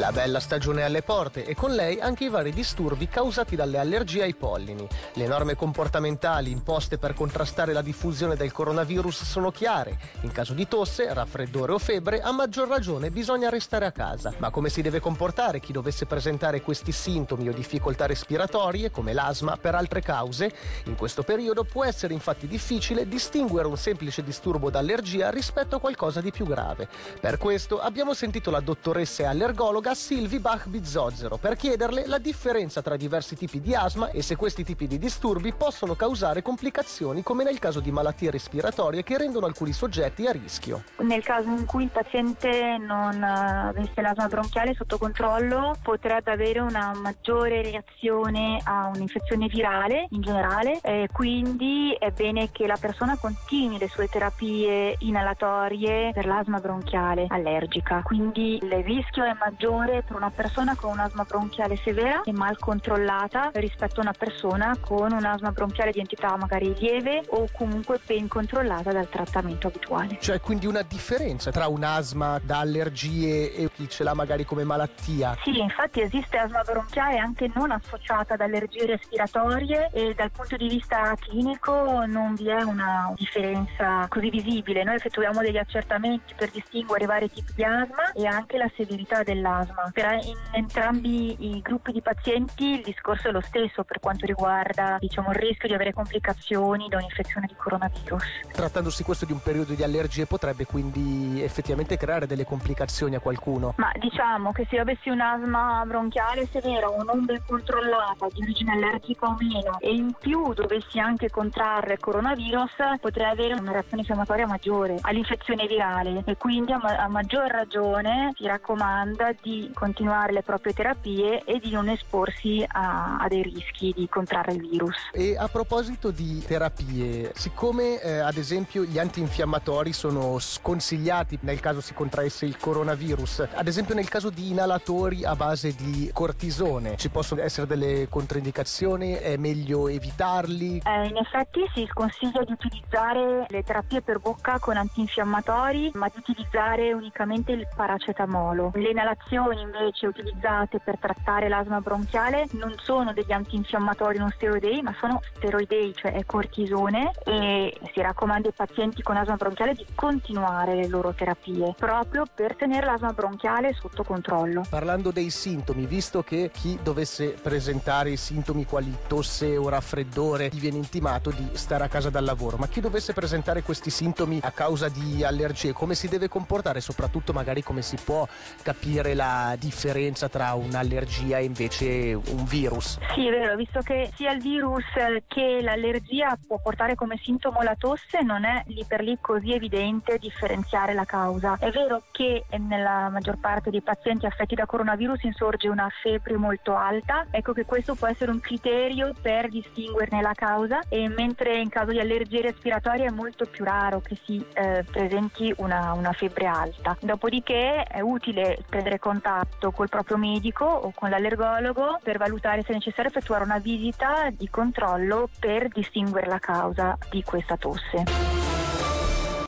La bella stagione è alle porte e con lei anche i vari disturbi causati dalle allergie ai pollini. Le norme comportamentali imposte per contrastare la diffusione del coronavirus sono chiare. In caso di tosse, raffreddore o febbre, a maggior ragione bisogna restare a casa. Ma come si deve comportare chi dovesse presentare questi sintomi o difficoltà respiratorie, come l'asma, per altre cause? In questo periodo può essere infatti difficile distinguere un semplice disturbo d'allergia rispetto a qualcosa di più grave. Per questo abbiamo sentito la dottoressa e allergologa Silvi Bach-Bizzozero per chiederle la differenza tra diversi tipi di asma e se questi tipi di disturbi possono causare complicazioni come nel caso di malattie respiratorie che rendono alcuni soggetti a rischio. Nel caso in cui il paziente non eh, avesse l'asma bronchiale sotto controllo potrebbe avere una maggiore reazione a un'infezione virale in generale e quindi è bene che la persona continui le sue terapie inalatorie per l'asma bronchiale allergica. Quindi il rischio è maggiore maggiore per una persona con un'asma bronchiale severa e mal controllata rispetto a una persona con un'asma bronchiale di entità magari lieve o comunque ben controllata dal trattamento abituale. C'è quindi una differenza tra un'asma da allergie e chi ce l'ha magari come malattia? Sì, infatti esiste asma bronchiale anche non associata ad allergie respiratorie e dal punto di vista clinico non vi è una differenza così visibile. Noi effettuiamo degli accertamenti per distinguere i vari tipi di asma e anche la severità dell'asma asma. Per entrambi i gruppi di pazienti il discorso è lo stesso per quanto riguarda diciamo, il rischio di avere complicazioni da un'infezione di coronavirus. Trattandosi questo di un periodo di allergie potrebbe quindi effettivamente creare delle complicazioni a qualcuno? Ma diciamo che se io avessi un'asma bronchiale severa o non ben controllata di origine allergica o meno e in più dovessi anche contrarre coronavirus potrei avere una reazione infiammatoria maggiore all'infezione virale e quindi a, ma- a maggior ragione si raccomanda di continuare le proprie terapie e di non esporsi a, a dei rischi di contrarre il virus. E a proposito di terapie, siccome eh, ad esempio gli antinfiammatori sono sconsigliati nel caso si contraesse il coronavirus, ad esempio nel caso di inalatori a base di cortisone, ci possono essere delle controindicazioni? È meglio evitarli? Eh, in effetti si sconsiglia di utilizzare le terapie per bocca con antinfiammatori, ma di utilizzare unicamente il paracetamolo. Le inalazioni medicazioni invece utilizzate per trattare l'asma bronchiale non sono degli antinfiammatori non steroidei, ma sono steroidei, cioè cortisone e si raccomanda ai pazienti con asma bronchiale di continuare le loro terapie proprio per tenere l'asma bronchiale sotto controllo. Parlando dei sintomi, visto che chi dovesse presentare sintomi quali tosse o raffreddore gli viene intimato di stare a casa dal lavoro, ma chi dovesse presentare questi sintomi a causa di allergie, come si deve comportare, soprattutto magari come si può capire la differenza tra un'allergia e invece un virus. Sì, è vero, visto che sia il virus che l'allergia può portare come sintomo la tosse, non è lì per lì così evidente differenziare la causa. È vero che nella maggior parte dei pazienti affetti da coronavirus insorge una febbre molto alta, ecco che questo può essere un criterio per distinguerne la causa, e mentre in caso di allergie respiratorie è molto più raro che si eh, presenti una, una febbre alta. Dopodiché è utile prendere contatto contatto col proprio medico o con l'allergologo per valutare se è necessario effettuare una visita di controllo per distinguere la causa di questa tosse.